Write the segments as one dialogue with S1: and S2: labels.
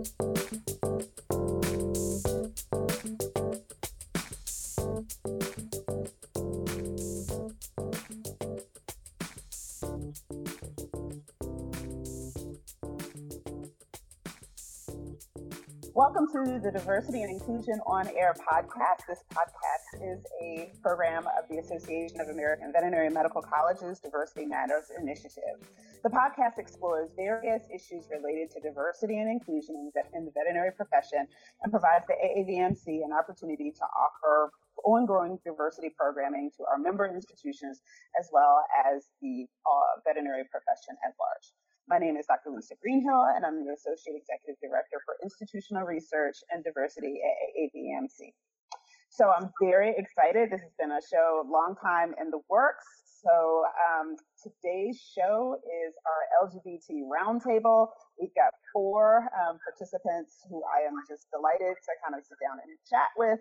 S1: Welcome to the Diversity and Inclusion on Air podcast. This podcast is a program of the Association of American Veterinary Medical Colleges Diversity Matters Initiative. The podcast explores various issues related to diversity and inclusion in the veterinary profession and provides the AAVMC an opportunity to offer ongoing diversity programming to our member institutions as well as the uh, veterinary profession at large. My name is Dr. Lisa Greenhill, and I'm the Associate Executive Director for Institutional Research and Diversity at AAVMC. So I'm very excited. This has been a show a long time in the works. So um, today's show is our LGBT roundtable. We've got four um, participants who I am just delighted to kind of sit down and chat with.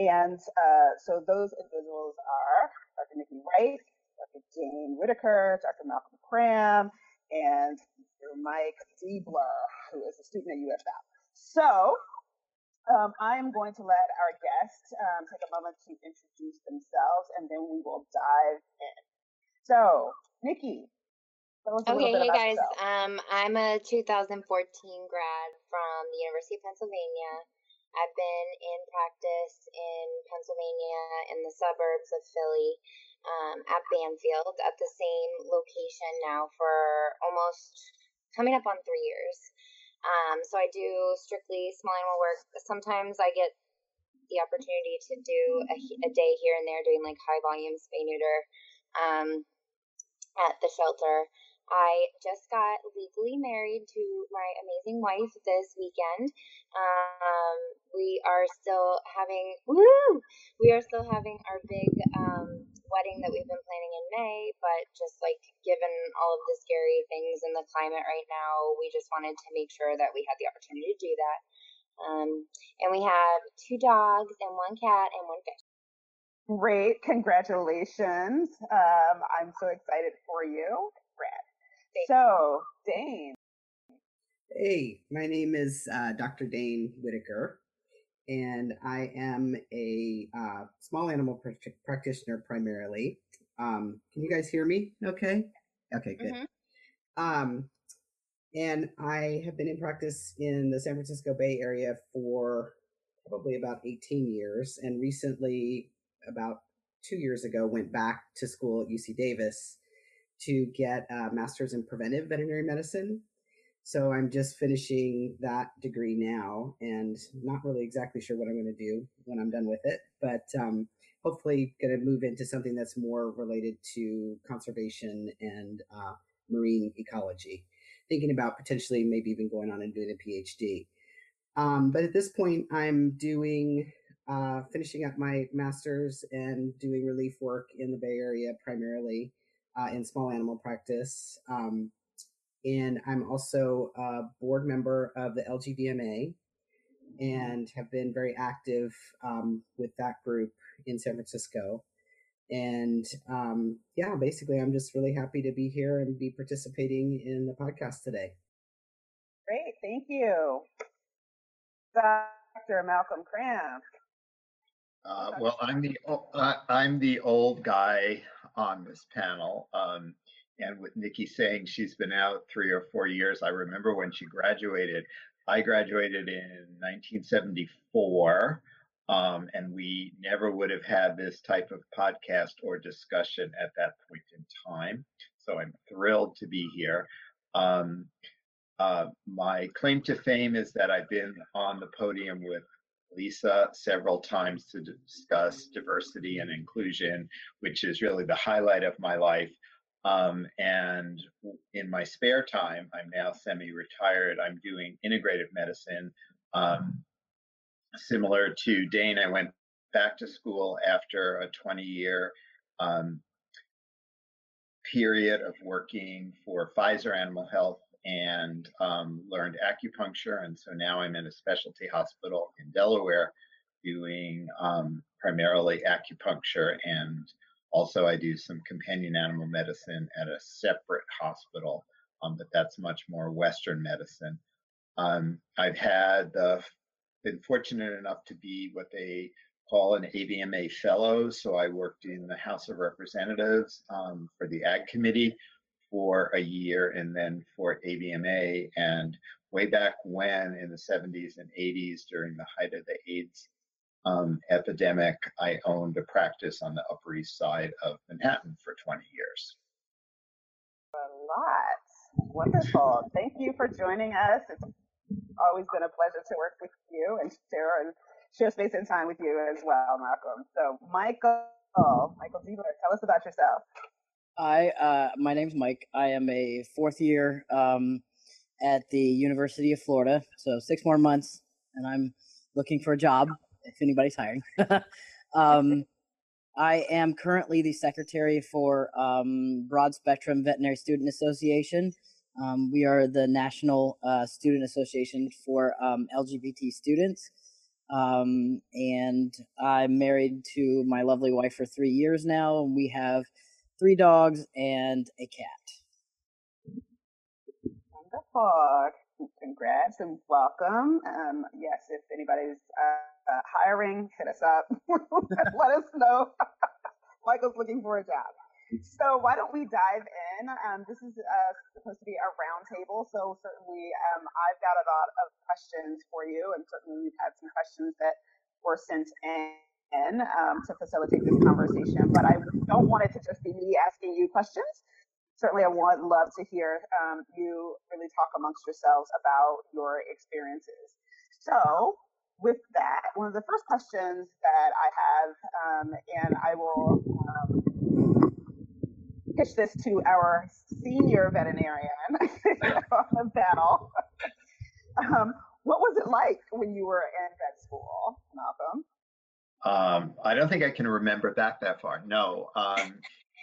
S1: And uh, so those individuals are Dr. Nikki Wright, Dr. Dane Whitaker, Dr. Malcolm Cram, and Mr. Mike Diebler, who is a student at UFL. So um, I am going to let our guests um, take a moment to introduce themselves, and then we will dive in. So, Nikki,
S2: Okay, hey guys. Um, I'm a 2014 grad from the University of Pennsylvania. I've been in practice in Pennsylvania in the suburbs of Philly um, at Banfield at the same location now for almost coming up on three years. Um, so I do strictly small animal work. Sometimes I get the opportunity to do a, a day here and there doing like high volume spay neuter um, at the shelter. I just got legally married to my amazing wife this weekend. Um, we are still having woo! We are still having our big um, wedding that we've been planning in May, but just like given all of the scary things in the climate right now, we just wanted to make sure that we had the opportunity to do that. Um, and we have two dogs and one cat and one fish.
S1: Great, congratulations! Um, I'm so excited for you. Brad. So, Dane.
S3: Hey, my name is uh, Dr. Dane Whitaker, and I am a uh, small animal pr- practitioner primarily. Um, can you guys hear me? Okay. Okay, good. Mm-hmm. Um, and I have been in practice in the San Francisco Bay Area for probably about 18 years, and recently, about two years ago, went back to school at UC Davis to get a master's in preventive veterinary medicine. So I'm just finishing that degree now and not really exactly sure what I'm going to do when I'm done with it, but um, hopefully going to move into something that's more related to conservation and uh, marine ecology. Thinking about potentially maybe even going on and doing a PhD. Um, but at this point, I'm doing uh, finishing up my master's and doing relief work in the Bay Area primarily uh, in small animal practice. Um, and I'm also a board member of the LGVMA and have been very active um, with that group in San Francisco. And um, yeah, basically, I'm just really happy to be here and be participating in the podcast today.
S1: Great, thank you, Dr. Malcolm Cram.
S4: Uh, well, I'm the uh, I'm the old guy on this panel. Um, and with Nikki saying she's been out three or four years, I remember when she graduated. I graduated in 1974, um, and we never would have had this type of podcast or discussion at that point in time. So I'm thrilled to be here. Um, uh, my claim to fame is that I've been on the podium with Lisa several times to discuss diversity and inclusion, which is really the highlight of my life. Um, and in my spare time, I'm now semi retired. I'm doing integrative medicine. Um, similar to Dane, I went back to school after a 20 year um, period of working for Pfizer Animal Health and um, learned acupuncture. And so now I'm in a specialty hospital in Delaware doing um, primarily acupuncture. And also, I do some companion animal medicine at a separate hospital, um, but that's much more Western medicine. Um, I've had the been fortunate enough to be what they call an AVMA fellow. So I worked in the House of Representatives um, for the Ag Committee for a year and then for AVMA. And way back when in the 70s and 80s during the height of the AIDS um, epidemic, I owned a practice on the Upper East Side of Manhattan for 20 years.
S1: A lot. Wonderful. Thank you for joining us. It's always been a pleasure to work with you and share and share space and time with you as well, Malcolm. So, Michael, Michael Ziegler, tell us about yourself.
S5: Hi, uh, my name's Mike. I am a fourth year um, at the University of Florida, so six more months, and I'm looking for a job if anybody's hiring. um, I am currently the secretary for um, Broad Spectrum Veterinary Student Association. Um, we are the national uh, student association for um, LGBT students. Um, and I'm married to my lovely wife for three years now, and we have three dogs and a cat.
S1: Wonderful. Congrats and welcome. Um, yes, if anybody's uh, uh, hiring, hit us up. Let us know. Michael's looking for a job. So why don't we dive in? Um, this is uh, supposed to be a roundtable, so certainly um, I've got a lot of questions for you, and certainly we've had some questions that were sent in um, to facilitate this conversation. But I don't want it to just be me asking you questions. Certainly, I would love to hear um, you really talk amongst yourselves about your experiences. So, with that, one of the first questions that I have, um, and I will um, pitch this to our senior veterinarian on the. Um, what was it like when you were in vet school, Malcolm?
S4: Um, I don't think I can remember back that far. No, um,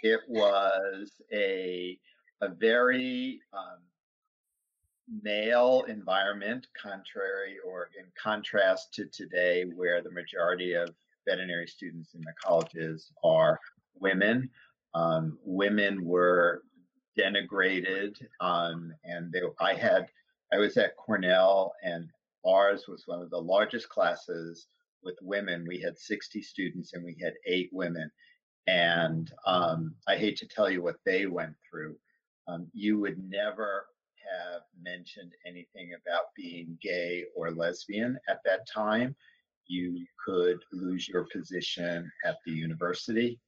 S4: it was a a very um, male environment, contrary or in contrast to today, where the majority of veterinary students in the colleges are women. Um, women were denigrated, um, and they, I had I was at Cornell, and ours was one of the largest classes with women. We had 60 students, and we had eight women. And um, I hate to tell you what they went through. Um, you would never have mentioned anything about being gay or lesbian at that time. You could lose your position at the university.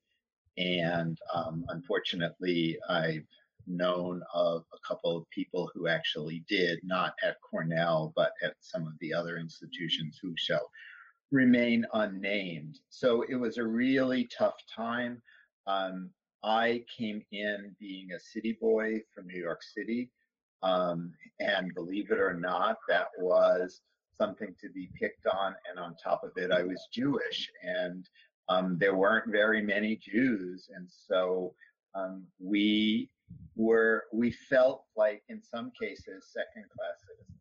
S4: And um, unfortunately, I've known of a couple of people who actually did, not at Cornell, but at some of the other institutions who shall remain unnamed. So it was a really tough time. Um, I came in being a city boy from New York City. Um, and believe it or not, that was something to be picked on. And on top of it, I was Jewish. And um, there weren't very many Jews, and so um, we were we felt like in some cases second class citizens.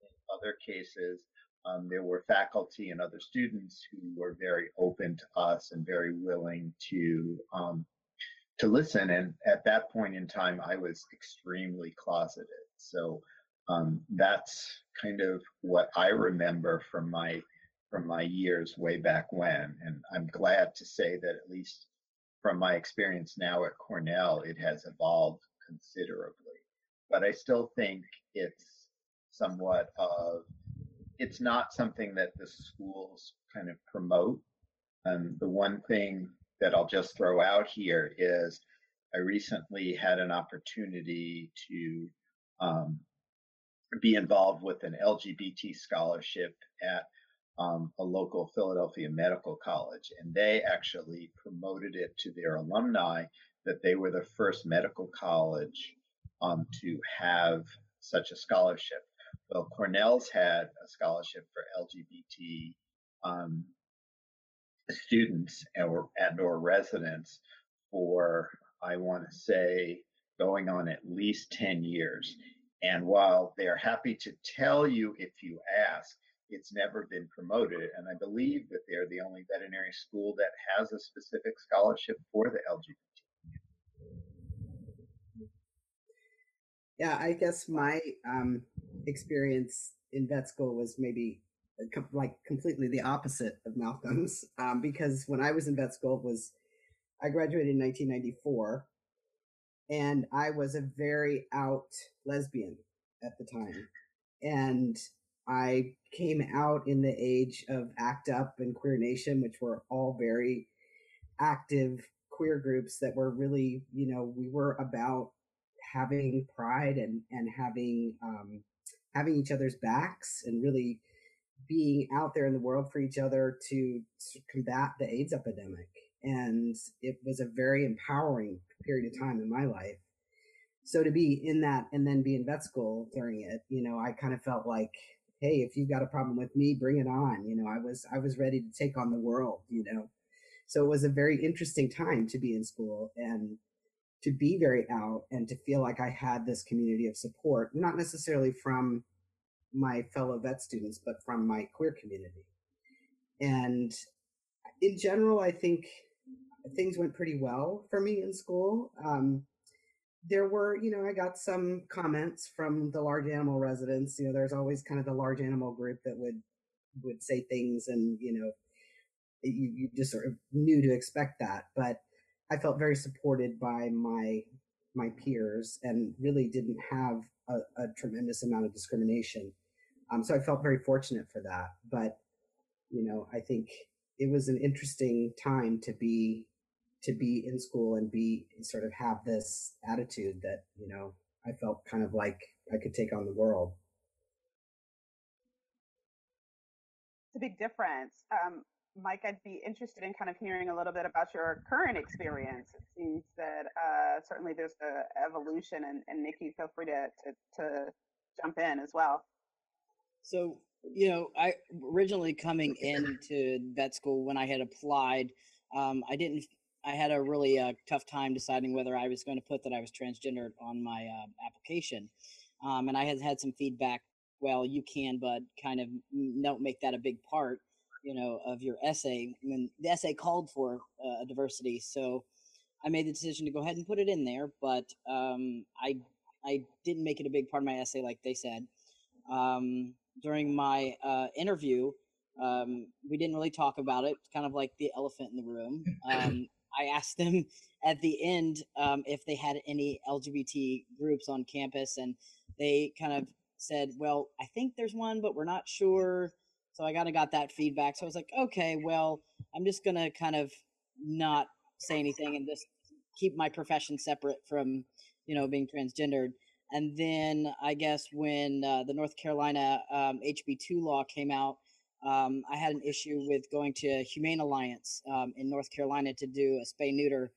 S4: In other cases, um, there were faculty and other students who were very open to us and very willing to um, to listen. And at that point in time, I was extremely closeted. So um, that's kind of what I remember from my from my years way back when. And I'm glad to say that at least from my experience now at Cornell, it has evolved considerably. But I still think it's somewhat of, it's not something that the schools kind of promote. And the one thing that I'll just throw out here is I recently had an opportunity to um, be involved with an LGBT scholarship at um, a local Philadelphia medical college, and they actually promoted it to their alumni that they were the first medical college um, to have such a scholarship. Well, Cornell's had a scholarship for LGBT um, students or and or residents for I want to say going on at least 10 years. And while they're happy to tell you if you ask, it's never been promoted. And I believe that they're the only veterinary school that has a specific scholarship for the LGBT.
S3: Yeah, I guess my um, experience in vet school was maybe uh, like completely the opposite of Malcolm's um, because when I was in vet school was I graduated in 1994 and I was a very out lesbian at the time. And I came out in the age of ACT UP and Queer Nation which were all very active queer groups that were really you know we were about having pride and and having um, having each other's backs and really being out there in the world for each other to, to combat the AIDS epidemic. And it was a very empowering period of time in my life. So to be in that and then be in vet school during it, you know, I kind of felt like, hey, if you've got a problem with me, bring it on. You know, I was I was ready to take on the world, you know. So it was a very interesting time to be in school and to be very out and to feel like I had this community of support, not necessarily from my fellow vet students, but from my queer community. And in general, I think things went pretty well for me in school. Um, there were, you know, I got some comments from the large animal residents. You know, there's always kind of the large animal group that would would say things, and you know, you, you just sort of knew to expect that. But I felt very supported by my my peers and really didn't have a, a tremendous amount of discrimination. Um, so I felt very fortunate for that. But you know, I think it was an interesting time to be to be in school and be sort of have this attitude that you know I felt kind of like I could take on the world.
S1: A big difference. Um, Mike, I'd be interested in kind of hearing a little bit about your current experience. It seems that uh, certainly there's an evolution, and, and Nikki, feel free to, to, to jump in as well.
S5: So, you know, I originally coming into vet school when I had applied, um, I didn't. I had a really uh, tough time deciding whether I was going to put that I was transgendered on my uh, application, um, and I had had some feedback. Well, you can, but kind of don't make that a big part you know, of your essay when the essay called for uh, diversity. So I made the decision to go ahead and put it in there, but um, I I didn't make it a big part of my essay, like they said. Um, during my uh, interview, um, we didn't really talk about it. Kind of like the elephant in the room. Um, I asked them at the end um, if they had any LGBT groups on campus, and they kind of said, "Well, I think there's one, but we're not sure." So I kind of got that feedback. So I was like, okay, well, I'm just going to kind of not say anything and just keep my profession separate from, you know, being transgendered. And then I guess when uh, the North Carolina um, HB2 law came out, um, I had an issue with going to Humane Alliance um, in North Carolina to do a spay neuter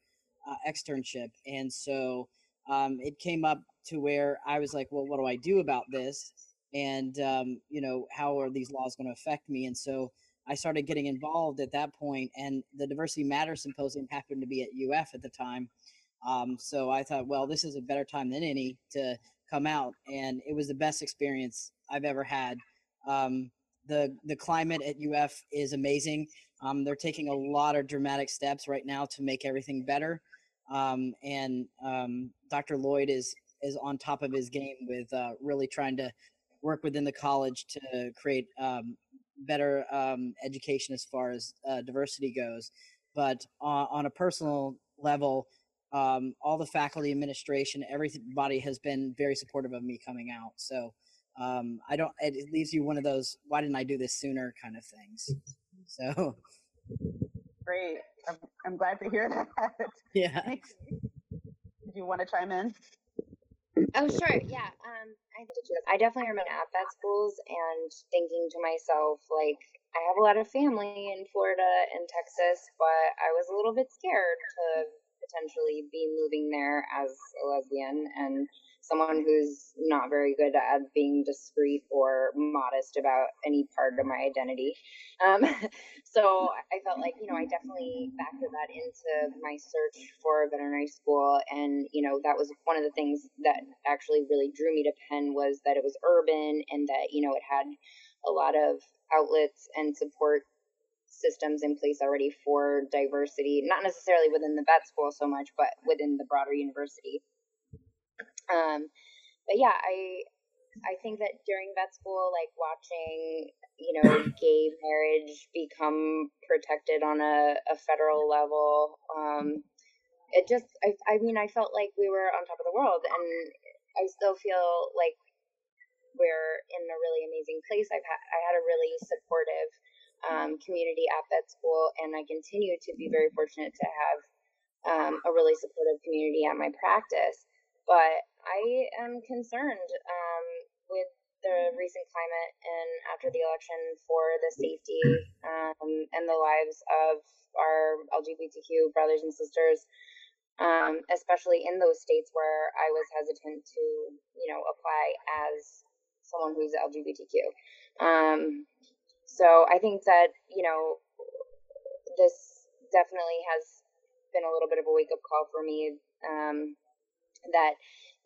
S5: uh, externship. And so um, it came up to where I was like, well, what do I do about this? and um, you know how are these laws going to affect me? And so i started getting involved at that point and the diversity matters symposium happened to be at uf at the time. Um, so i thought well this is a better time than any to come out and it was the best experience i've ever had. Um, the the climate at uf is amazing. Um, they're taking a lot of dramatic steps right now to make everything better um, and um, dr lloyd is is on top of his game with uh, really trying to work within the college to create um, better um, education as far as uh, diversity goes. But on, on a personal level, um, all the faculty, administration, everybody has been very supportive of me coming out. So um, I don't. It leaves you one of those "Why didn't I do this sooner?" kind of things. So
S1: great. I'm, I'm glad to hear that.
S5: Yeah.
S1: Do you want to chime in?
S2: Oh, sure. Yeah. Um, I, I definitely remember at vet schools and thinking to myself, like, I have a lot of family in Florida and Texas, but I was a little bit scared to potentially be moving there as a lesbian and someone who's not very good at being discreet or modest about any part of my identity. Um, so I felt like, you know, I definitely factored that into my search for a veterinary school. And, you know, that was one of the things that actually really drew me to Penn was that it was urban and that, you know, it had a lot of outlets and support systems in place already for diversity, not necessarily within the vet school so much, but within the broader university. Um, but yeah, I I think that during vet school, like watching, you know, gay marriage become protected on a, a federal level, um, it just, I, I mean, I felt like we were on top of the world, and I still feel like we're in a really amazing place. I've had, I had a really supportive um, community at vet school, and I continue to be very fortunate to have um, a really supportive community at my practice. But I am concerned um, with the recent climate and after the election for the safety um, and the lives of our LGBTQ brothers and sisters, um, especially in those states where I was hesitant to, you know, apply as someone who's LGBTQ. Um, so I think that, you know, this definitely has been a little bit of a wake up call for me um, that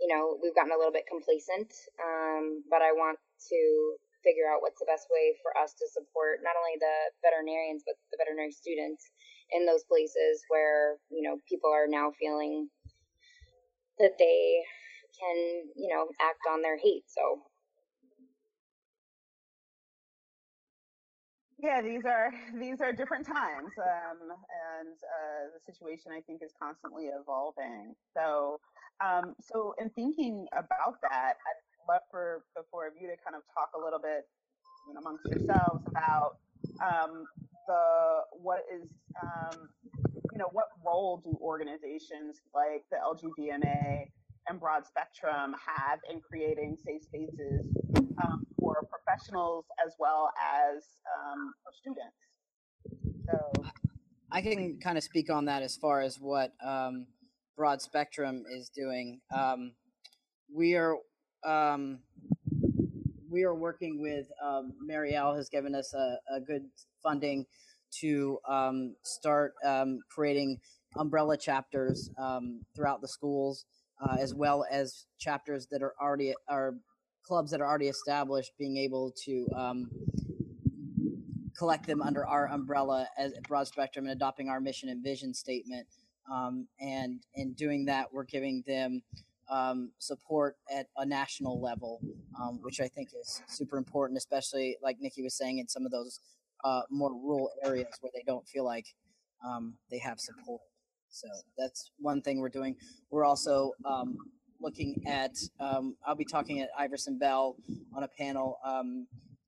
S2: you know, we've gotten a little bit complacent. Um, but I want to figure out what's the best way for us to support not only the veterinarians but the veterinary students in those places where you know people are now feeling that they can you know act on their hate so
S1: yeah these are these are different times um, and uh, the situation i think is constantly evolving so um, so, in thinking about that, I'd love for the four of you to kind of talk a little bit you know, amongst yourselves about um, the what is um, you know what role do organizations like the LGVMA and Broad Spectrum have in creating safe spaces um, for professionals as well as um, for students. So
S5: I can kind of speak on that as far as what um, broad spectrum is doing. Um, we are um, we are working with um, Merial has given us a, a good funding to um, start um, creating umbrella chapters um, throughout the schools, uh, as well as chapters that are already are clubs that are already established, being able to um, collect them under our umbrella as broad spectrum and adopting our mission and vision statement um, and in doing that, we're giving them um, support at a national level, um, which I think is super important, especially like Nikki was saying in some of those uh, more rural areas where they don't feel like um, they have support. So that's one thing we're doing. We're also um, looking at. Um, I'll be talking at Iverson Bell on a panel,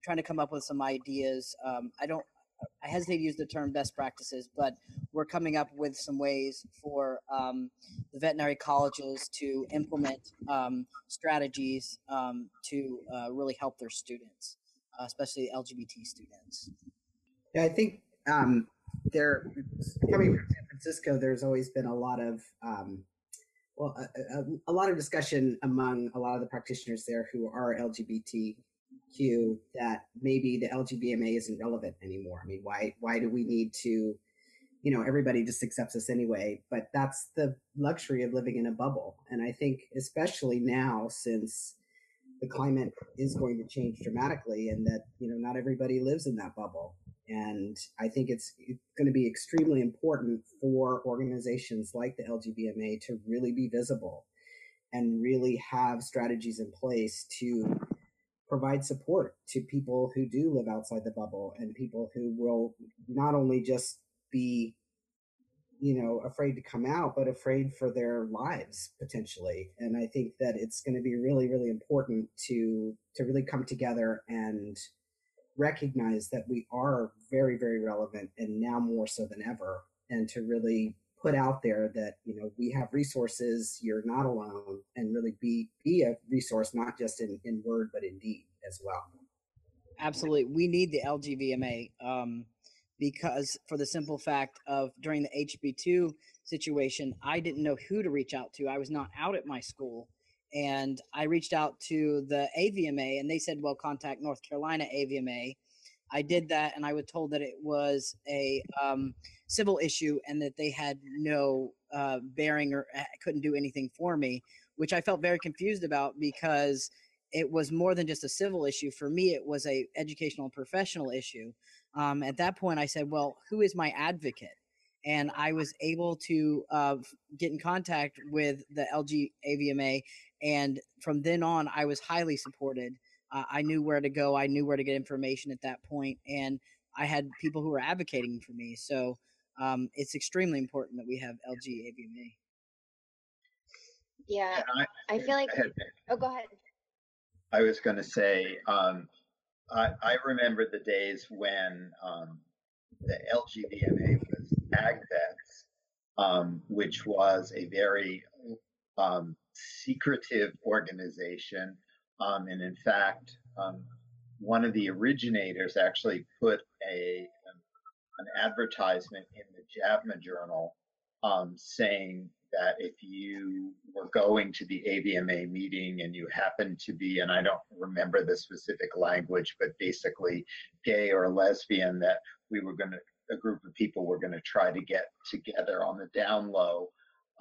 S5: trying to come up with some ideas. I don't I hesitate to use the term best practices, but we're coming up with some ways for um, the veterinary colleges to implement um, strategies um, to uh, really help their students, uh, especially LGBT students.
S3: Yeah, I think um, there, coming from San Francisco, there's always been a lot of um, well, a, a, a, lot of discussion among a lot of the practitioners there who are LGBT That maybe the LGVMA isn't relevant anymore. I mean, why why do we need to, you know, everybody just accepts us anyway? But that's the luxury of living in a bubble. And I think especially now since the climate is going to change dramatically and that, you know, not everybody lives in that bubble. And I think it's going to be extremely important for organizations like the LGVMA to really be visible and really have strategies in place to provide support to people who do live outside the bubble and people who will not only just be you know afraid to come out but afraid for their lives potentially. And i think that it's going to be really really important to to really come together and recognize that we are very very relevant and now more so than ever and to really put out there that you know we have resources you're not alone and really be be a resource not just in in word but in deed as well.
S5: Absolutely. We need the lgvma um, because for the simple fact of during the hb2 situation i didn't know who to reach out to. I was not out at my school. And i reached out to the avma and they said well contact north carolina avma I did that, and I was told that it was a um, civil issue and that they had no uh, bearing or uh, couldn't do anything for me, which I felt very confused about because it was more than just a civil issue. For me, it was a educational and professional issue. Um, at that point, I said, "Well, who is my advocate?" And I was able to uh, get in contact with the LG AVMA And from then on, I was highly supported. Uh, I knew where to go. I knew where to get information at that point, and I had people who were advocating for me. So um, it's extremely important that we have LG AVMA.
S2: Yeah, I, I, feel like. Oh, go ahead.
S4: I was going to say, um, I, I, remember the days when um, the LGVMA was AgVets, um, which was a very um, secretive organization. Um, and in fact, um, one of the originators actually put a an advertisement in the JAVMA journal saying that if you were going to the AVMA meeting and you happened to be, and I don't remember the specific language, but basically gay or lesbian, that we were going to, a group of people were going to try to get together on the down low.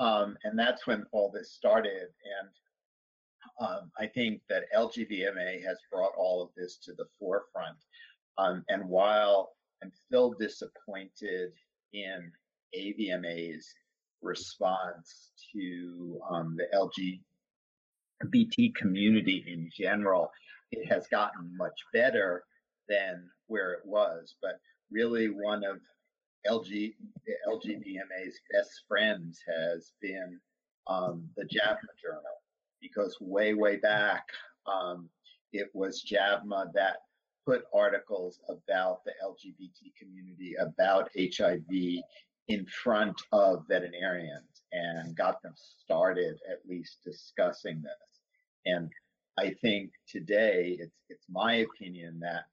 S4: Um, and that's when all this started. And um, I think that LGVMA has brought all of this to the forefront. Um, and while I'm still disappointed in AVMA's response to um, the LGBT community in general. It has gotten much better than where it was, but really one of LG, LGVMA's best friends has been um, the JAVMA Journal, because way, way back, um, it was JAVMA that put articles about the LGBT community, about HIV in front of veterinarians and got them started at least discussing this. And I think today it's it's my opinion that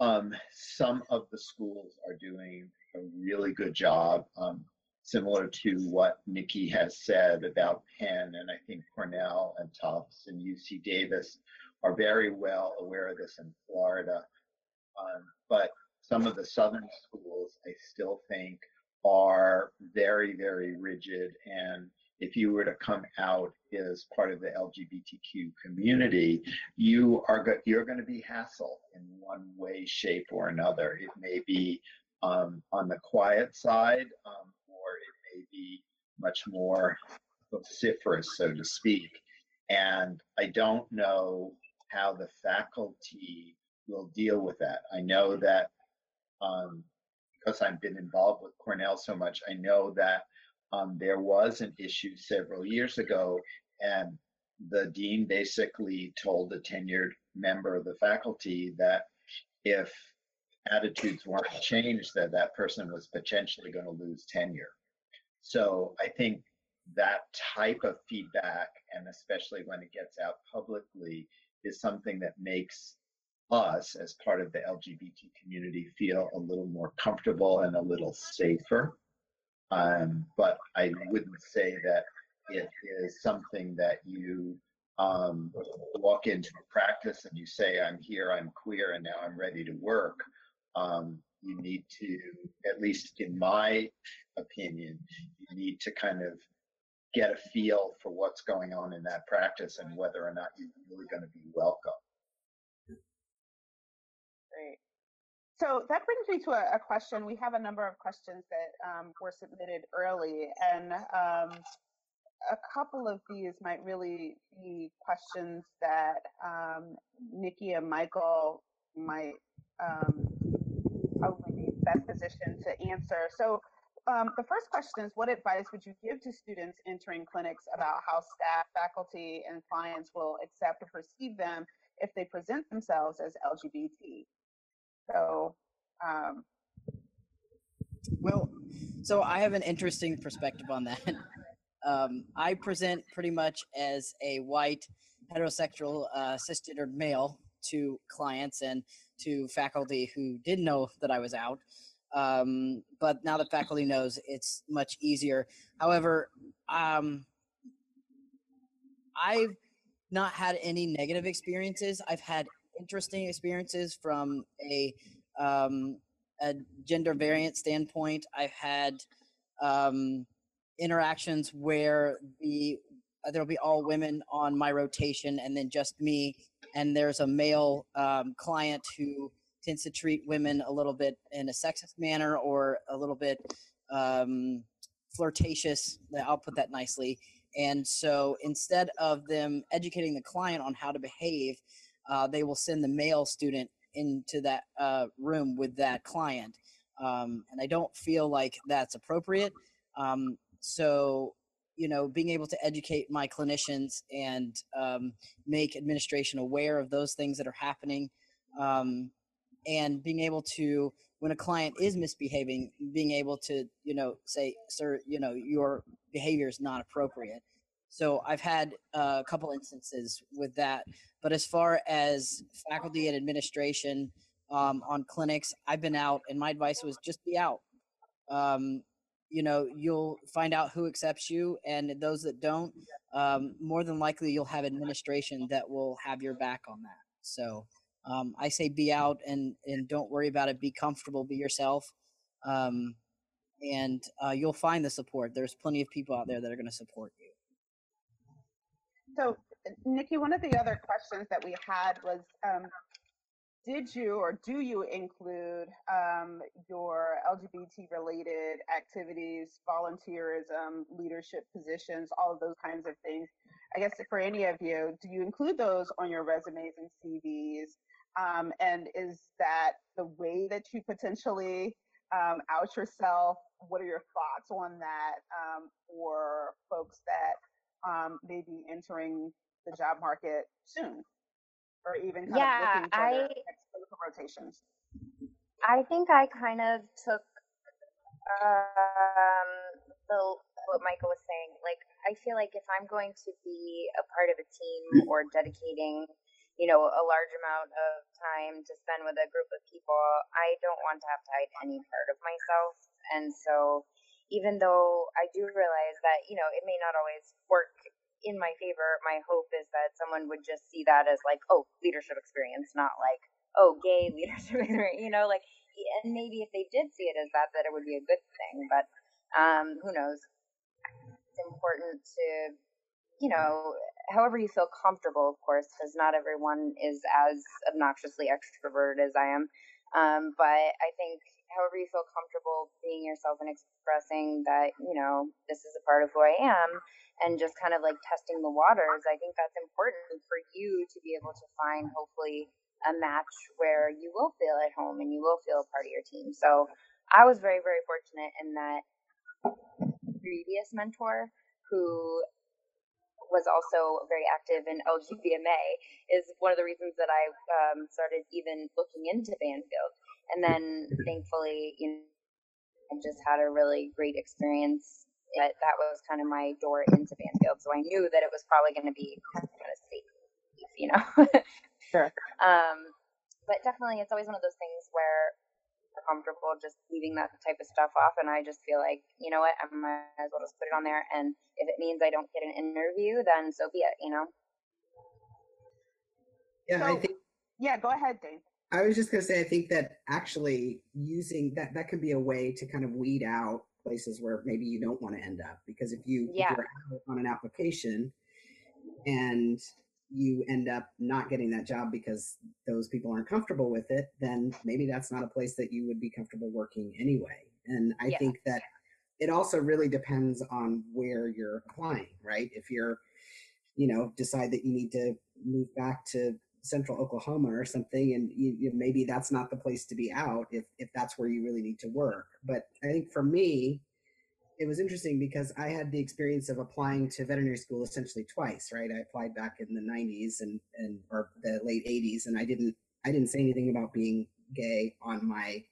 S4: um, some of the schools are doing a really good job, um, similar to what Nikki has said about Penn, and I think Cornell and Tufts and UC Davis are very well aware of this in Florida. Um, but some of the southern schools, I still think, are very, very rigid. And if you were to come out as part of the LGBTQ community, you are go- you're going to be hassled in one way, shape, or another. It may be um, on the quiet side, um, be much more vociferous, so to speak. And I don't know how the faculty will deal with that. I know that um, because I've been involved with Cornell so much, I know that um, there was an issue several years ago, and the dean basically told a tenured member of the faculty that if attitudes weren't changed, that that person was potentially going to lose tenure. So I think that type of feedback, and especially when it gets out publicly, is something that makes us as part of the LGBT community feel a little more comfortable and a little safer. Um, but I wouldn't say that it is something that you um, walk into a practice and you say, I'm here, I'm queer, and now I'm ready to work. Um, you need to, at least in my opinion, you need to kind of get a feel for what's going on in that practice and whether or not you're really going to be welcome.
S1: Great. So that brings me to a, a, question. We have a number of questions that um, were submitted early, and um, a couple of these might really be questions that um, Nikki and Michael might um, best positioned to answer. So um, the first question is, what advice would you give to students entering clinics about how staff, faculty, and clients will accept or perceive them if they present themselves as LGBT? So, um,
S5: well, so I have an interesting perspective on that. Um, I present pretty much as a white heterosexual uh, cisgendered male to clients and to faculty who didn't know that I was out. Um, but now that faculty knows, it's much easier. However, um, I've not had any negative experiences. I've had interesting experiences from a um, a gender variant standpoint. I've had um, interactions where the uh, there'll be all women on my rotation and then just me, and there's a male um, client who tends to treat women a little bit in a sexist manner or a little bit um, flirtatious. I'll put that nicely. And so instead of them educating the client on how to behave, uh, they will send the male student into that uh, room with that client. Um, and I don't feel like that's appropriate. Um, so, you know, being able to educate my clinicians and um, make administration aware of those things that are happening um, and being able to when a client is misbehaving being able to you know say sir you know your behavior is not appropriate. So i've had a couple instances with that but as far as faculty and administration um, on clinics i've been out and my advice was just be out. Um, you know you'll find out who accepts you and those that don't um, more than likely you'll have administration that will have your back on that so um, I say be out and and don't worry about it. Be comfortable. Be yourself, um, and uh, you'll find the support. There's plenty of people out there that are going to support you.
S1: So, Nikki, one of the other questions that we had was, um, did you or do you include um, your LGBT-related activities, volunteerism, leadership positions, all of those kinds of things? I guess for any of you, do you include those on your resumes and CVs? Um, and is that the way that you potentially um, out yourself? What are your thoughts on that um, for folks that um, may be entering the job market soon, or even kind
S2: yeah,
S1: of looking for
S2: I,
S1: rotations?
S2: I think I kind of took um, the what Michael was saying. Like, I feel like if I'm going to be a part of a team or dedicating you know, a large amount of time to spend with a group of people, I don't want to have to hide any part of myself. And so, even though I do realize that, you know, it may not always work in my favor, my hope is that someone would just see that as like, oh, leadership experience, not like, oh, gay leadership experience, you know, like, and maybe if they did see it as that, that it would be a good thing. But um, who knows? It's important to, you know, however you feel comfortable, of course, because not everyone is as obnoxiously extroverted as I am. Um, but I think however you feel comfortable being yourself and expressing that, you know, this is a part of who I am and just kind of like testing the waters, I think that's important for you to be able to find hopefully a match where you will feel at home and you will feel a part of your team. So I was very, very fortunate in that previous mentor who was also very active in LGVMA is one of the reasons that I um, started even looking into Banfield. And then thankfully, you know, I just had a really great experience. That, that was kind of my door into Banfield. So I knew that it was probably going to be kind of safe, you know?
S1: sure.
S2: Um, but definitely, it's always one of those things where we're comfortable just leaving that type of stuff off. And I just feel like, you know what, I might as well just put it on there. And if it means I don't get an interview, then so be it, you know?
S3: Yeah, so, I think.
S1: Yeah, go ahead, Dane.
S3: I was just going to say, I think that actually using that, that can be a way to kind of weed out places where maybe you don't want to end up. Because if you, yeah. if you're on an application and you end up not getting that job because those people aren't comfortable with it, then maybe that's not a place that you would be comfortable working anyway. And I yeah. think that it also really depends on where you're applying, right? If you're, you know, decide that you need to move back to central Oklahoma or something, and you, you, maybe that's not the place to be out if, if that's where you really need to work. But I think for me, it was interesting because I had the experience of applying to veterinary school essentially twice, right? I applied back in the 90s and and or the late 80s, and I didn't I didn't say anything about being gay on my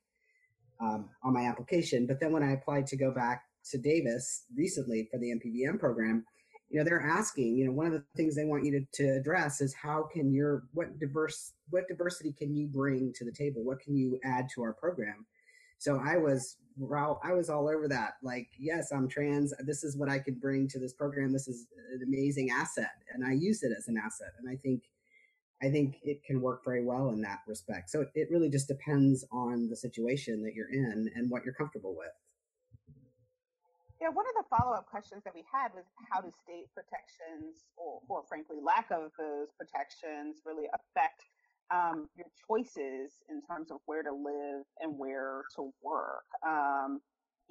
S3: um, on my application. But then when I applied to go back to Davis recently for the MPVM program, you know they're asking, you know, one of the things they want you to, to address is how can your what diverse what diversity can you bring to the table? What can you add to our program? So I was I was all over that. Like, yes, I'm trans. This is what I could bring to this program. This is an amazing asset, and I use it as an asset. And I think, I think it can work very well in that respect. So it really just depends on the situation that you're in and what you're comfortable with.
S1: Yeah, one of the follow-up questions that we had was how do state protections, or, or frankly, lack of those protections, really affect um, your choices in terms of where to live and where to work. Um,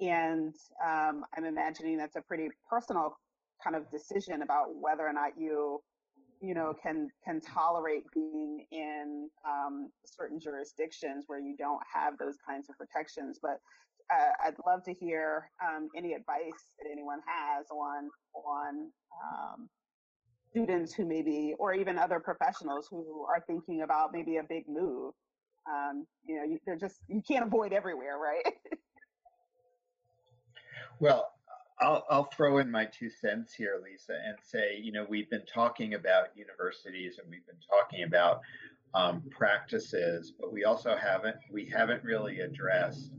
S1: and um, I'm imagining that's a pretty personal kind of decision about whether or not you you know can can tolerate being in um, certain jurisdictions where you don't have those kinds of protections but uh, I'd love to hear um, any advice that anyone has on on um, students who maybe, or even other professionals who are thinking about maybe a big move. Um, you know, you, they're just you can't avoid everywhere, right?
S4: well, I'll, I'll throw in my two cents here, Lisa, and say, you know, we've been talking about universities and we've been talking about um, practices, but we also haven't we haven't really addressed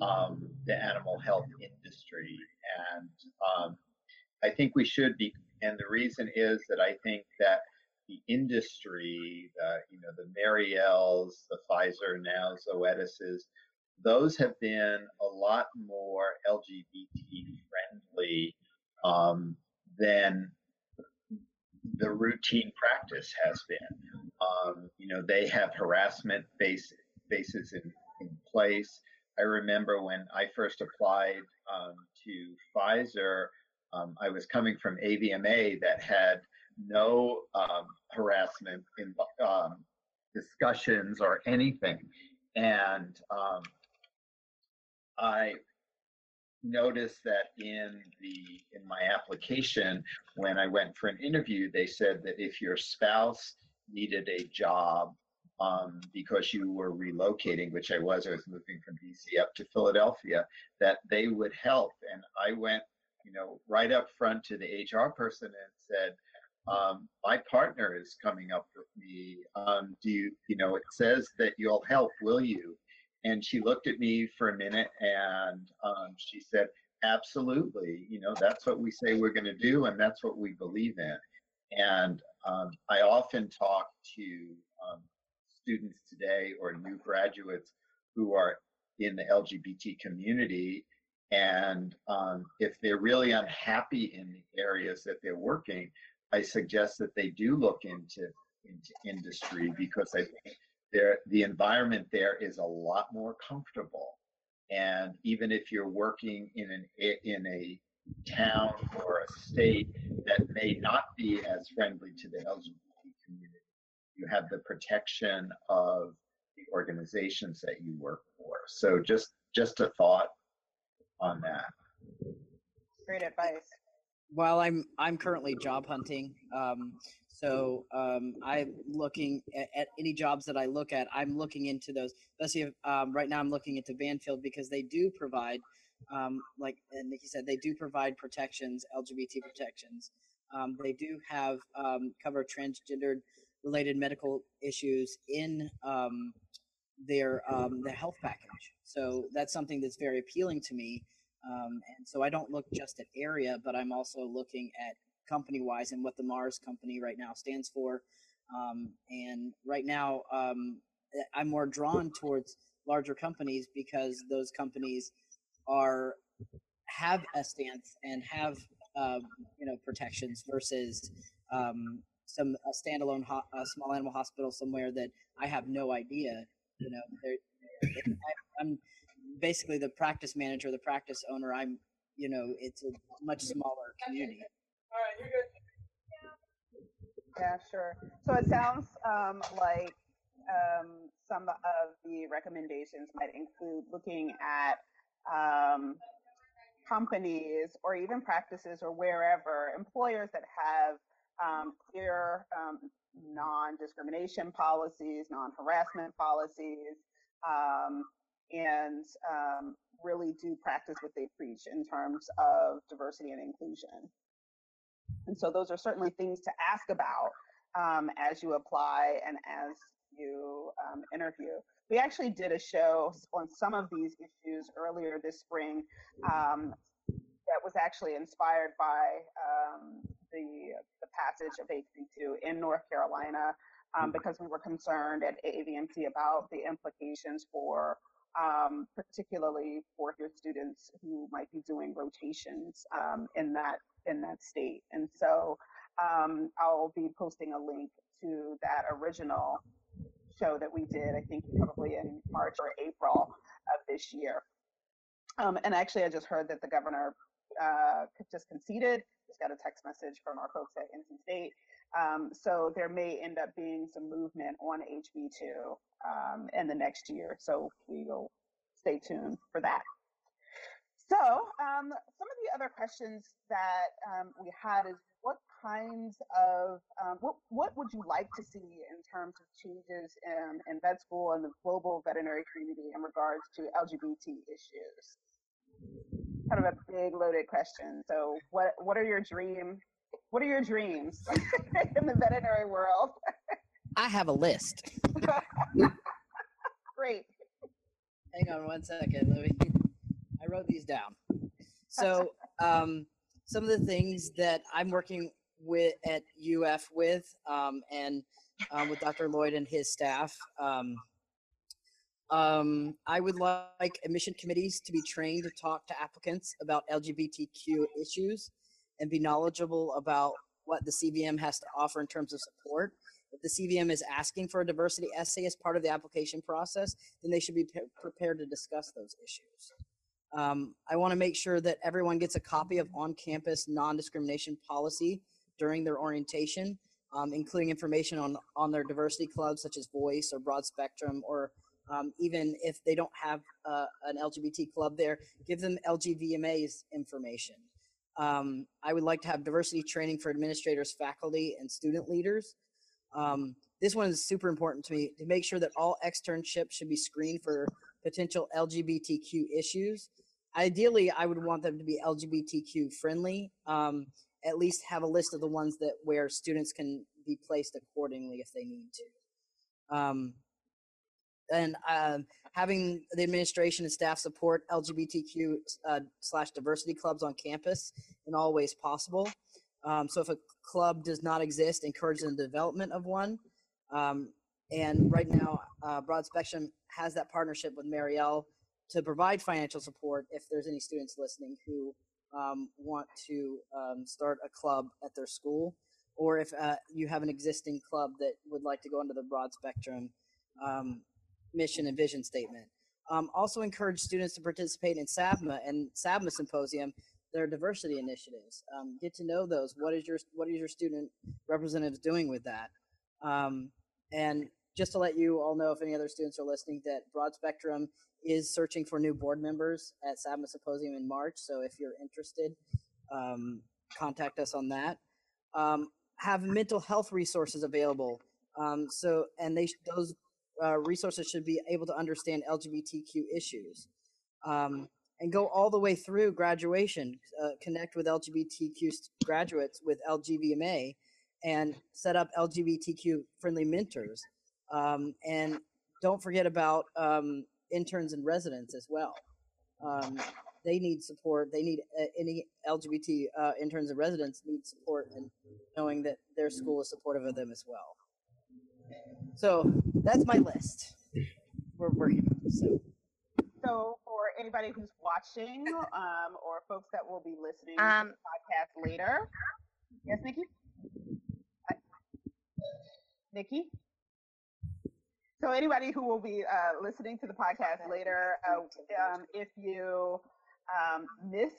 S4: um, the animal health industry, and um, I think we should be. And the reason is that I think that the industry, the you know the Merials, the Pfizer now Zoetis's, those have been a lot more LGBT friendly um, than the routine practice has been. Um, you know, they have harassment base, bases in, in place. I remember when I first applied um, to Pfizer, um, I was coming from AVMA that had no um, harassment in um, discussions or anything. And um, I noticed that in the in my application when I went for an interview, they said that if your spouse needed a job um, because you were relocating, which I was. I was moving from DC up to Philadelphia. That they would help, and I went, you know, right up front to the HR person and said, um, "My partner is coming up with me. Um, do you, you know, it says that you'll help. Will you?" And she looked at me for a minute, and um, she said, "Absolutely. You know, that's what we say we're going to do, and that's what we believe in." And um, I often talk to students today or new graduates who are in the LGBT community. And um, if they're really unhappy in the areas that they're working, I suggest that they do look into into industry because I think the environment there is a lot more comfortable. And even if you're working in an in a town or a state that may not be as friendly to the LGBT you have the protection of the organizations that you work for. So just just a thought on that.
S1: Great advice.
S5: While I'm I'm currently job hunting, um, so um, I'm looking at, at, any jobs that I look at. I'm looking into those. Especially if, um, right now, I'm looking into Banfield because they do provide, um, like and Nikki said, they do provide protections, LGBT protections. Um, they do have um, cover transgendered related medical issues in um, their um, the health package. So that's something that's very appealing to me. Um, and so I don't look just at area, but I'm also looking at company wise and what the Mars company right now stands for. Um, and right now, um, I'm more drawn towards larger companies because those companies are have a stance and have uh, you know protections versus um, some a standalone ho- a small animal hospital somewhere that I have no idea. You know, I, I'm basically the practice manager, the practice owner. I'm, you know, it's a much smaller community.
S1: All right, you're good. Yeah, sure. So it sounds um, like um, some of the recommendations might include looking at um, companies or even practices or wherever employers that have um, clear um, non-discrimination policies, non-harassment policies, um, and um, really do practice what they preach in terms of diversity and inclusion. And so those are certainly things to ask about um, as you apply and as you um, interview. We actually did a show on some of these issues earlier this spring that was actually inspired by um, the, the passage of HB2 in North Carolina um, mm-hmm. because we were concerned at AAVMC about the implications for um, particularly for your students who might be doing rotations um, in that in that state. And so um, I'll be posting a link to that original show that we did. I think probably in March or April of this year. Um, and actually, I just heard that the governor uh, just conceded. Just got a text message from our folks at NC State. Um, so there may end up being some movement on HB2 um, in the next year. So we will stay tuned for that. So um, some of the other questions that um, we had is what kinds of um, what what would you like to see in terms of changes in, in vet school and the global veterinary community in regards to LGBT issues? Kind of a big loaded question. So what what are your dream what are your dreams in the veterinary world?
S5: I have a list.
S1: Great.
S5: Hang on one second. Let me. I wrote these down. So, um, some of the things that I'm working with at UF with, um, and um, with Dr. Lloyd and his staff. Um, um, I would like admission committees to be trained to talk to applicants about LGBTQ issues and be knowledgeable about what the CVM has to offer in terms of support. If the CVM is asking for a diversity essay as part of the application process, then they should be prepared to discuss those issues. Um, I want to make sure that everyone gets a copy of on-campus non-discrimination policy during their orientation, um, including information on, on their diversity clubs such as Voice or Broad Spectrum, or um, even if they don't have uh, an LGBT club there, give them LGVMA's information. Um, I would like to have diversity training for administrators, faculty, and student leaders. Um, this one is super important to me to make sure that all externships should be screened for potential LGBTQ issues. Ideally, I would want them to be LGBTQ friendly. Um, at least have a list of the ones that where students can be placed accordingly if they need to. Um, and uh, having the administration and staff support LGBTQ uh, slash diversity clubs on campus in all ways possible. Um, so if a club does not exist, encourage the development of one. Um, and right now, uh, Broad Spectrum has that partnership with Merial to provide financial support if there's any students listening who um, want to um, start a club at their school, or if uh, you have an existing club that would like to go under the Broad Spectrum um, mission and vision statement. Um, also encourage students to participate in SAVMA and SAVMA Symposium, their diversity initiatives. Um, get to know those. What is your what is your student representatives doing with that? Um, and just to let you all know, if any other students are listening, that Broad Spectrum is searching for new board members at SAVMA Symposium in March. So if you're interested, um, contact us on that. Um, have mental health resources available. Um, so and they those uh, resources should be able to understand LGBTQ issues. Um, and go all the way through graduation, uh, connect with LGBTQ graduates with LGVMA, and set up LGBTQ friendly mentors. Um, and don't forget about um, interns and residents as well. Um, they need support. They need uh, any LGBT uh, interns and residents need support and knowing that their school is supportive of them as well. So that's my list. We're working on. So.
S1: So for anybody who's watching, um, or folks that will be listening um, to the podcast later, yes, Nikki. Nikki. So anybody who will be uh, listening to the podcast later, uh, um, if you um, missed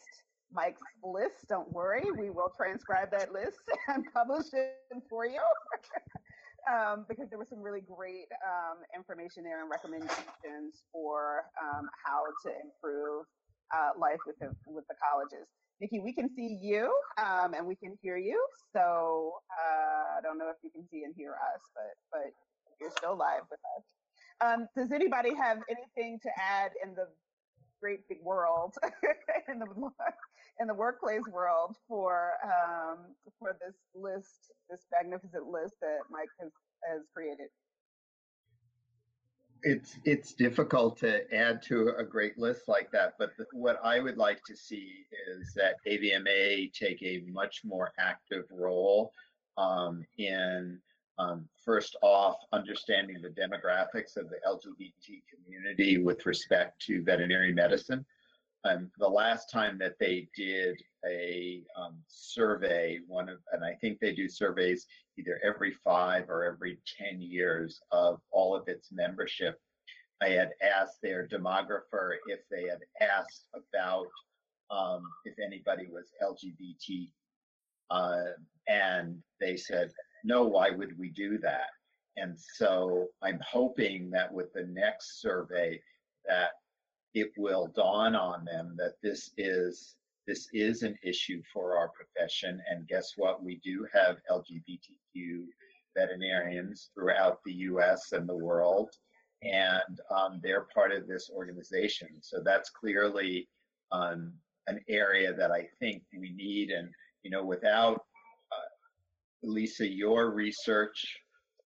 S1: Mike's list, don't worry, we will transcribe that list and publish it for you. um, because there was some really great um, information there and recommendations for um, how to improve uh, life with the with the colleges. Nikki, we can see you um, and we can hear you. So uh, I don't know if you can see and hear us, but but you're still live with us. Um, does anybody have anything to add in the great big world in the in the workplace world for um, for this list, this magnificent list that Mike has has created?
S4: It's it's difficult to add to a great list like that, but the, what I would like to see is that AVMA take a much more active role um, in um, first off, understanding the demographics of the LGBT community with respect to veterinary medicine. Um, the last time that they did a um, survey, one of, and I think they do surveys either every five or every 10 years of all of its membership. I had asked their demographer if they had asked about um, if anybody was LGBT. Uh, and they said, no, why would we do that? And so I'm hoping that with the next survey that it will dawn on them that this is this is an issue for our profession. And guess what? We do have LGBTQ veterinarians throughout the US and the world, and um, they're part of this organization. So that's clearly um, an area that I think we need. And, you know, without uh, Lisa, your research,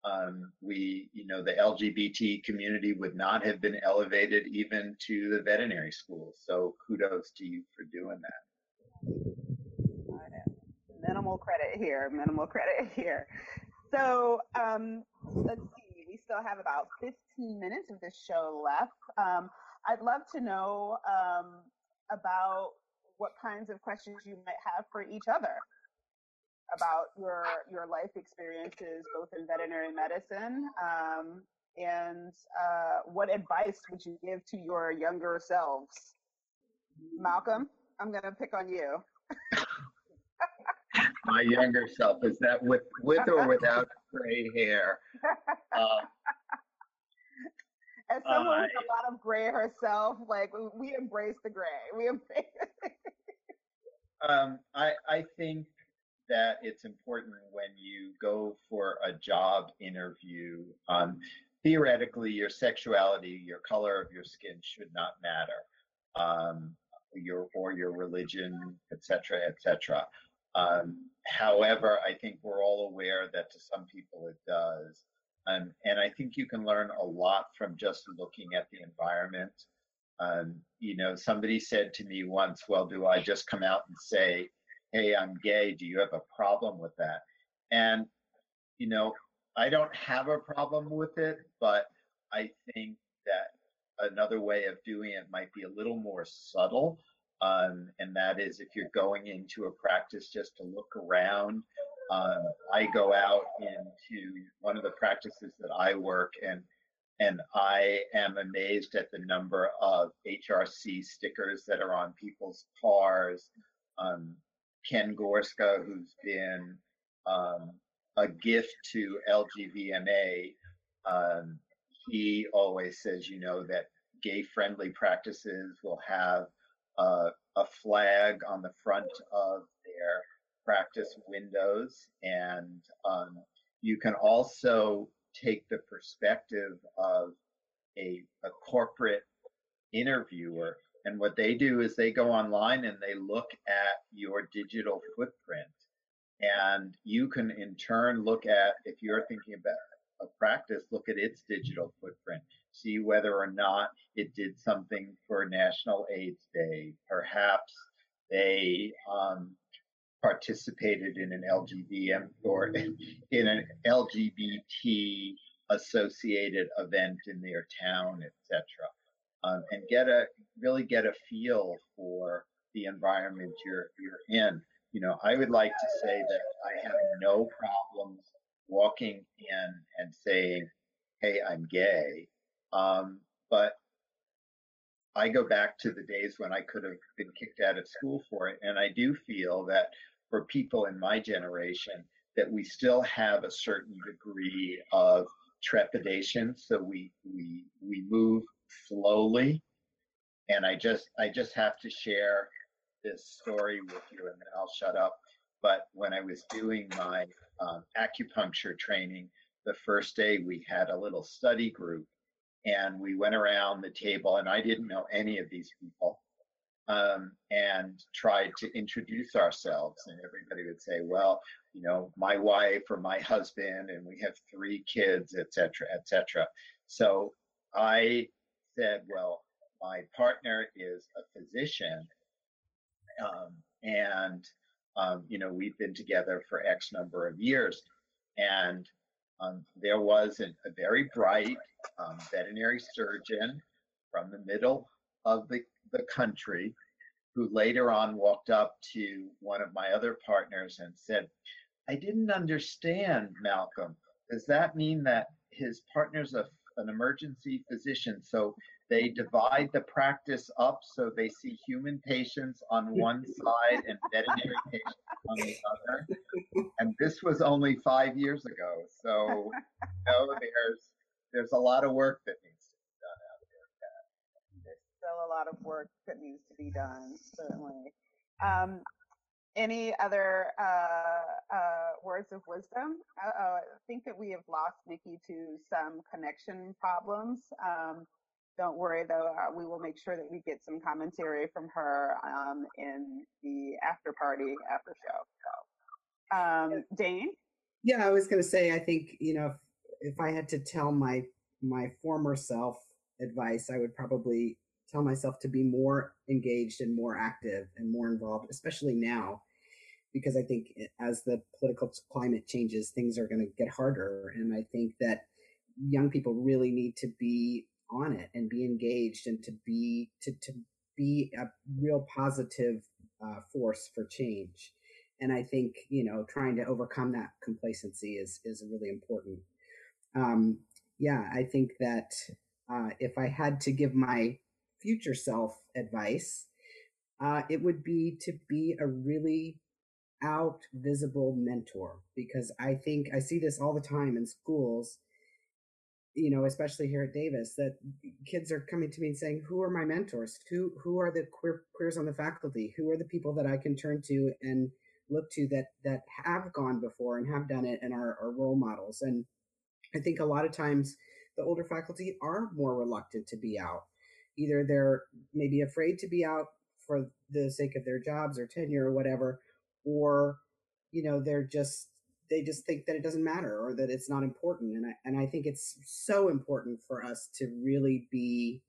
S4: um, we, you know, the LGBT community would not have been elevated even to the veterinary school. So kudos to you for doing that.
S1: Minimal credit here, minimal credit here. So um, let's see, we still have about 15 minutes of this show left. Um, I'd love to know um, about what kinds of questions you might have for each other about your your life experiences both in veterinary medicine um, and uh, what advice would you give to your younger selves? Malcolm i'm going to pick on you.
S4: My younger self is that with with or without gray hair? Uh,
S1: as someone uh, with a lot of gray herself like we embrace the gray. We embrace
S4: um, I, I think that it's important when you go for a job interview. Um, theoretically, your sexuality, your color of your skin should not matter, um, your or your religion, etc., etc. Um, however, I think we're all aware that to some people it does. Um, and I think you can learn a lot from just looking at the environment. Um, you know, somebody said to me once, well, do I just come out and say, hey, I'm gay. Do you have a problem with that? And, you know, I don't have a problem with it, but I think that another way of doing it might be a little more subtle. Um, and that is if you're going into a practice just to look around. Um, I go out into one of the practices that I work and and I am amazed at the number of HRC stickers that are on people's cars. Um, Ken Gorska, who's been um, a gift to LGVMA, um, he always says, you know, that gay friendly practices will have a flag on the front of their practice windows. And um, you can also take the perspective of a, a corporate interviewer and what they do is they go online and they look at your digital footprint. And you can in turn look at, if you're thinking about a practice, look at its digital footprint, see whether or not it did something for National AIDS Day. Perhaps they um, participated in an LGBM or in an LGBT associated event in their town, etc um, and get a really get a feel for the environment you're you're in. You know, I would like to say that I have no problems walking in and saying, "Hey, I'm gay," um, but I go back to the days when I could have been kicked out of school for it, and I do feel that for people in my generation, that we still have a certain degree of trepidation. So we we we move slowly. And I just I just have to share this story with you, and then I'll shut up. But when I was doing my um, acupuncture training, the first day we had a little study group, and we went around the table, and I didn't know any of these people. Um, and tried to introduce ourselves. And everybody would say, well, you know, my wife or my husband, and we have three kids, et cetera, et cetera. So I said, well, my partner is a physician, um, and um, you know we've been together for X number of years, and um, there was an, a very bright um, veterinary surgeon from the middle of the, the country who later on walked up to one of my other partners and said, I didn't understand, Malcolm. Does that mean that his partner's a an emergency physician. So they divide the practice up so they see human patients on one side and veterinary patients on the other. And this was only five years ago. So you know, there's there's a lot of work that needs to be done out there.
S1: There's still a lot of work that needs to be done, certainly. Um, any other uh, uh, words of wisdom? Uh, I think that we have lost Nikki to some connection problems. Um, don't worry though, uh, we will make sure that we get some commentary from her um, in the after party, after show. So, um, Dane?
S3: Yeah, I was going to say, I think, you know, if, if I had to tell my, my former self advice, I would probably tell myself to be more engaged and more active and more involved, especially now, because I think as the political climate changes, things are going to get harder. And I think that young people really need to be on it and be engaged and to be to, to be a real positive uh, force for change and i think you know trying to overcome that complacency is is really important um, yeah i think that uh, if i had to give my future self advice uh, it would be to be a really out visible mentor because i think i see this all the time in schools you know, especially here at Davis, that kids are coming to me and saying, "Who are my mentors? Who who are the queer queers on the faculty? Who are the people that I can turn to and look to that that have gone before and have done it and are, are role models?" And I think a lot of times the older faculty are more reluctant to be out. Either they're maybe afraid to be out for the sake of their jobs or tenure or whatever, or you know they're just they just think that it doesn't matter or that it's not important and I, and I think it's so important for us to really be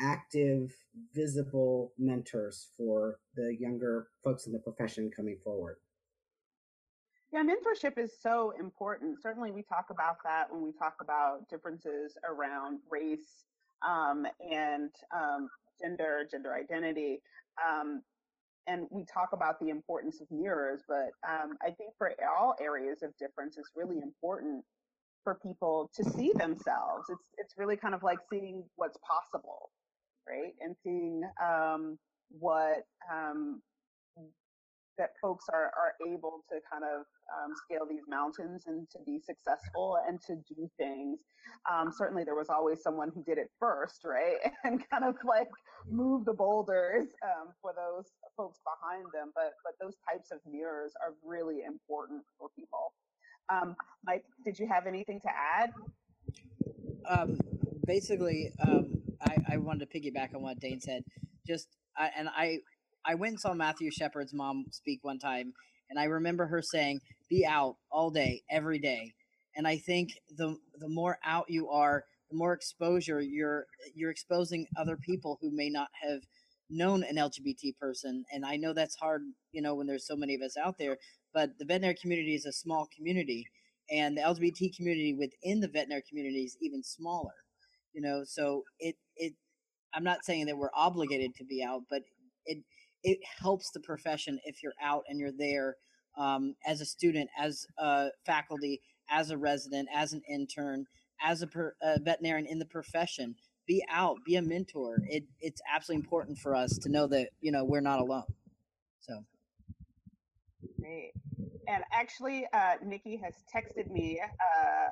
S3: active visible mentors for the younger folks in the profession coming forward.
S1: Yeah mentorship is so important. Certainly we talk about that when we talk about differences around race um, and um, gender gender identity um, and we talk about the importance of mirrors, but um, I think for all areas of difference, it's really important for people to see themselves. It's it's really kind of like seeing what's possible, right, and seeing um, what um, that folks are, are able to kind of um, scale these mountains and to be successful and to do things. Um, certainly, there was always someone who did it first, right? And kind of like move the boulders um, for those folks behind them. But but those types of mirrors are really important for people. Um, Mike, did you have anything to add?
S5: Um, basically, um, I, I wanted to piggyback on what Dane said. Just I, and I I went and saw Matthew Shepard's mom speak one time, and I remember her saying, "Be out all day, every day." And I think the the more out you are, the more exposure you're you're exposing other people who may not have known an LGBT person. And I know that's hard, you know, when there's so many of us out there. But the veterinary community is a small community, and the LGBT community within the veterinary community is even smaller. You know, so it it. I'm not saying that we're obligated to be out, but it it helps the profession if you're out and you're there um, as a student, as a faculty, as a resident, as an intern, as a, per, a veterinarian in the profession. Be out, be a mentor. It, it's absolutely important for us to know that you know we're not alone. So
S1: great. And actually, uh, Nikki has texted me uh,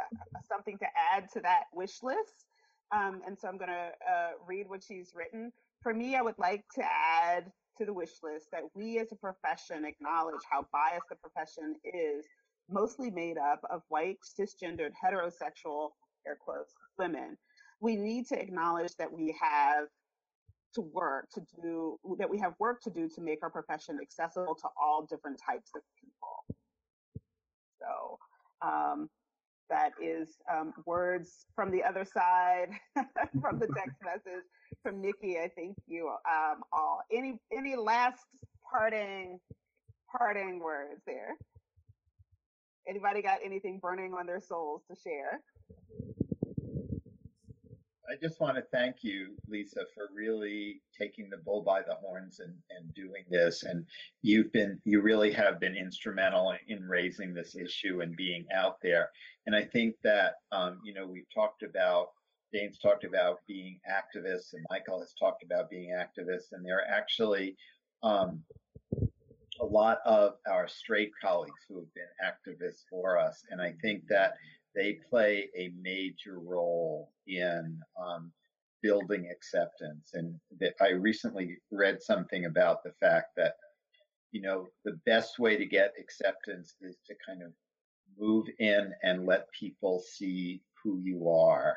S1: something to add to that wish list. Um, and so I'm going to uh, read what she's written. For me, I would like to add to the wish list that we as a profession acknowledge how biased the profession is, mostly made up of white, cisgendered, heterosexual, air quotes, women. We need to acknowledge that we have to work to do that we have work to do to make our profession accessible to all different types of people. So um, that is um, words from the other side from the text message from Nikki. I thank you um, all. Any any last parting parting words there? Anybody got anything burning on their souls to share?
S4: I just want to thank you, Lisa, for really taking the bull by the horns and, and doing this. And you've been, you really have been instrumental in raising this issue and being out there. And I think that, um, you know, we've talked about, Dane's talked about being activists and Michael has talked about being activists. And there are actually um, a lot of our straight colleagues who have been activists for us. And I think that they play a major role in um, building acceptance. And that I recently read something about the fact that, you know, the best way to get acceptance is to kind of move in and let people see who you are.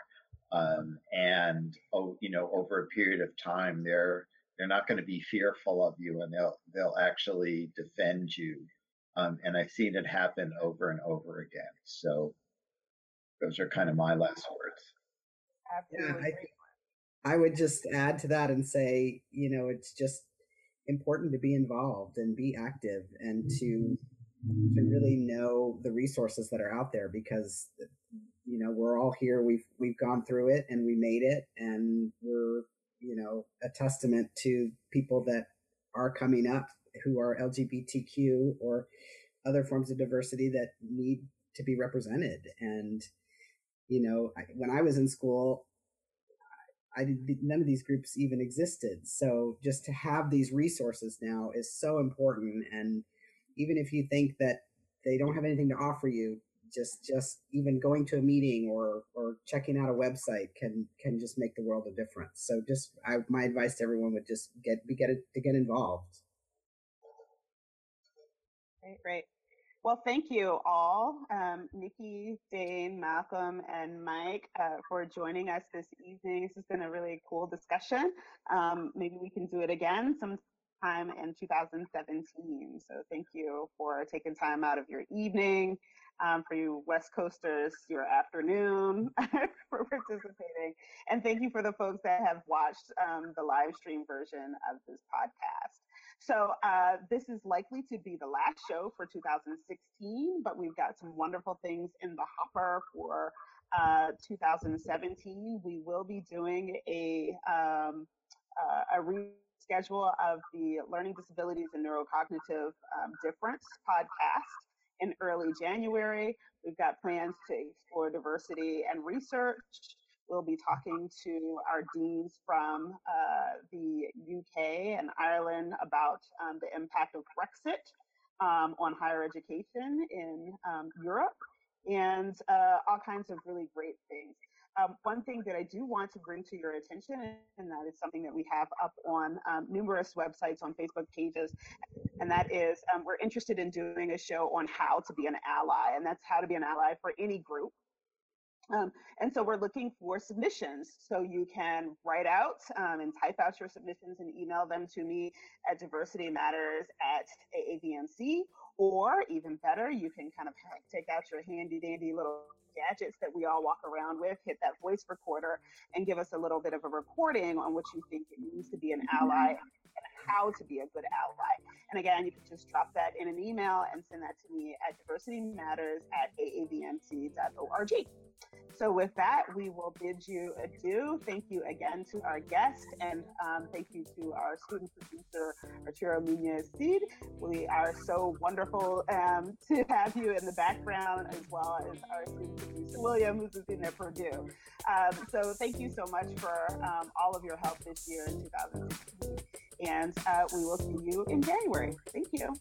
S4: Um, and oh, you know, over a period of time, they're they're not going to be fearful of you, and they'll they'll actually defend you. Um, and I've seen it happen over and over again. So those are kind of my last words.
S3: Absolutely. Yeah, I, I would just add to that and say, you know, it's just important to be involved and be active and to to mm-hmm. really know the resources that are out there because you know we're all here we've we've gone through it and we made it and we're you know a testament to people that are coming up who are lgbtq or other forms of diversity that need to be represented and you know, I, when I was in school, I did, none of these groups even existed. So just to have these resources now is so important. And even if you think that they don't have anything to offer you, just just even going to a meeting or or checking out a website can can just make the world a difference. So just I, my advice to everyone would just get be get it to get involved.
S1: Right, right. Well, thank you all, um, Nikki, Dane, Malcolm, and Mike, uh, for joining us this evening. This has been a really cool discussion. Um, maybe we can do it again sometime in 2017. So thank you for taking time out of your evening. Um, for you West Coasters, your afternoon for participating. And thank you for the folks that have watched um, the live stream version of this podcast. So uh, this is likely to be the last show for 2016, but we've got some wonderful things in the hopper for uh, 2017. We will be doing a um, uh, a reschedule of the Learning Disabilities and Neurocognitive um, Difference podcast in early January. We've got plans to explore diversity and research We'll be talking to our deans from uh, the UK and Ireland about um, the impact of Brexit um, on higher education in um, Europe and uh, all kinds of really great things. Um, one thing that I do want to bring to your attention, and that is something that we have up on um, numerous websites, on Facebook pages, and that is um, we're interested in doing a show on how to be an ally, and that's how to be an ally for any group. Um, and so we're looking for submissions. So you can write out um, and type out your submissions and email them to me at diversity matters at AAVMC, or even better, you can kind of take out your handy dandy little gadgets that we all walk around with, hit that voice recorder, and give us a little bit of a recording on what you think it means to be an mm-hmm. ally and how to be a good ally. And again, you can just drop that in an email and send that to me at diversitymatters at aavmc.org. So with that, we will bid you adieu. Thank you again to our guest, and um, thank you to our student producer, Arturo Munez Cid. We are so wonderful um, to have you in the background, as well as our student producer, William, who's in at Purdue. Um, so thank you so much for um, all of your help this year in 2016 and uh, we will see you in January. Thank you.